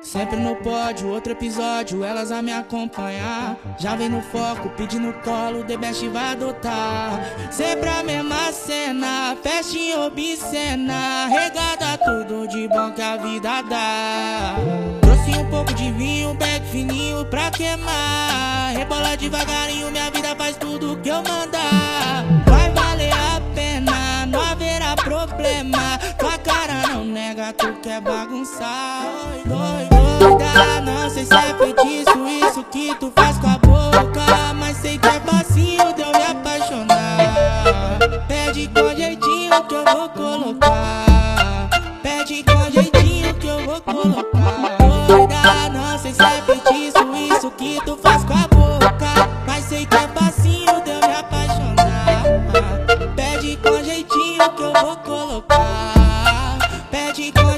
Sempre no pódio, outro episódio, elas a me acompanhar. Já vem no foco, pedindo colo, The Best vai adotar. Sempre a mesma cena, festinha obscena. Regada tudo de bom que a vida dá. Trouxe um pouco de vinho, back fininho pra queimar. Rebola devagarinho, minha vida faz tudo que eu mandar. Vai valer a pena, não haverá problema. Tua cara não nega, tu quer bagunçar. Oi, oi, não sei se é isso que tu faz com a boca. Mas sei que é facinho de eu me apaixonar. Pede com jeitinho que eu vou colocar. Pede com jeitinho que eu vou colocar. Doida, não sei se é isso que tu faz com a boca. Mas sei que é facinho de eu me apaixonar. Pede com jeitinho que eu vou colocar. Pede com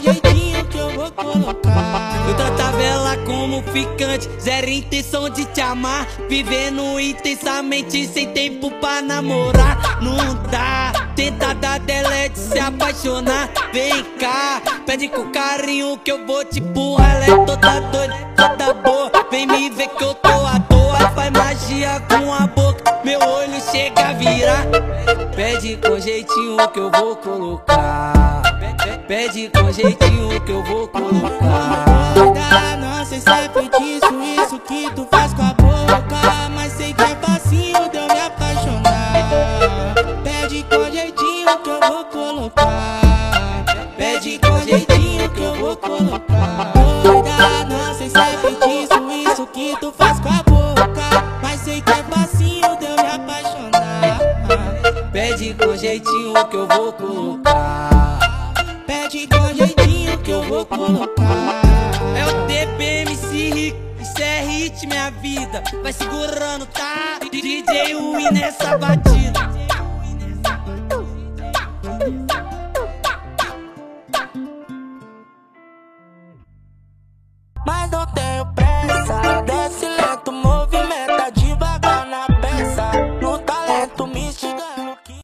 Eu tratava ela como ficante, zero intenção de te amar. Vivendo intensamente, sem tempo pra namorar. Não dá, tentada dela é de se apaixonar. Vem cá, pede com carinho que eu vou te empurrar. Ela é toda doida, toda boa. Vem me ver que eu tô à toa. Faz magia com a boca, meu olho chega a virar. Pede com jeitinho que eu vou colocar. Pede com jeitinho que eu vou colocar. Não sei se é feitiço isso que tu faz com a boca. Mas sei que é facinho de eu me apaixonar. Pede com jeitinho que eu vou colocar. Pede com jeitinho que eu vou colocar. Não sei se é feitiço isso que tu faz Pede com jeitinho que eu vou colocar. Pede com jeitinho que eu vou colocar. É o TPMC isso é hit, minha vida. Vai segurando, tá? DJ Win nessa batida. Mas não tem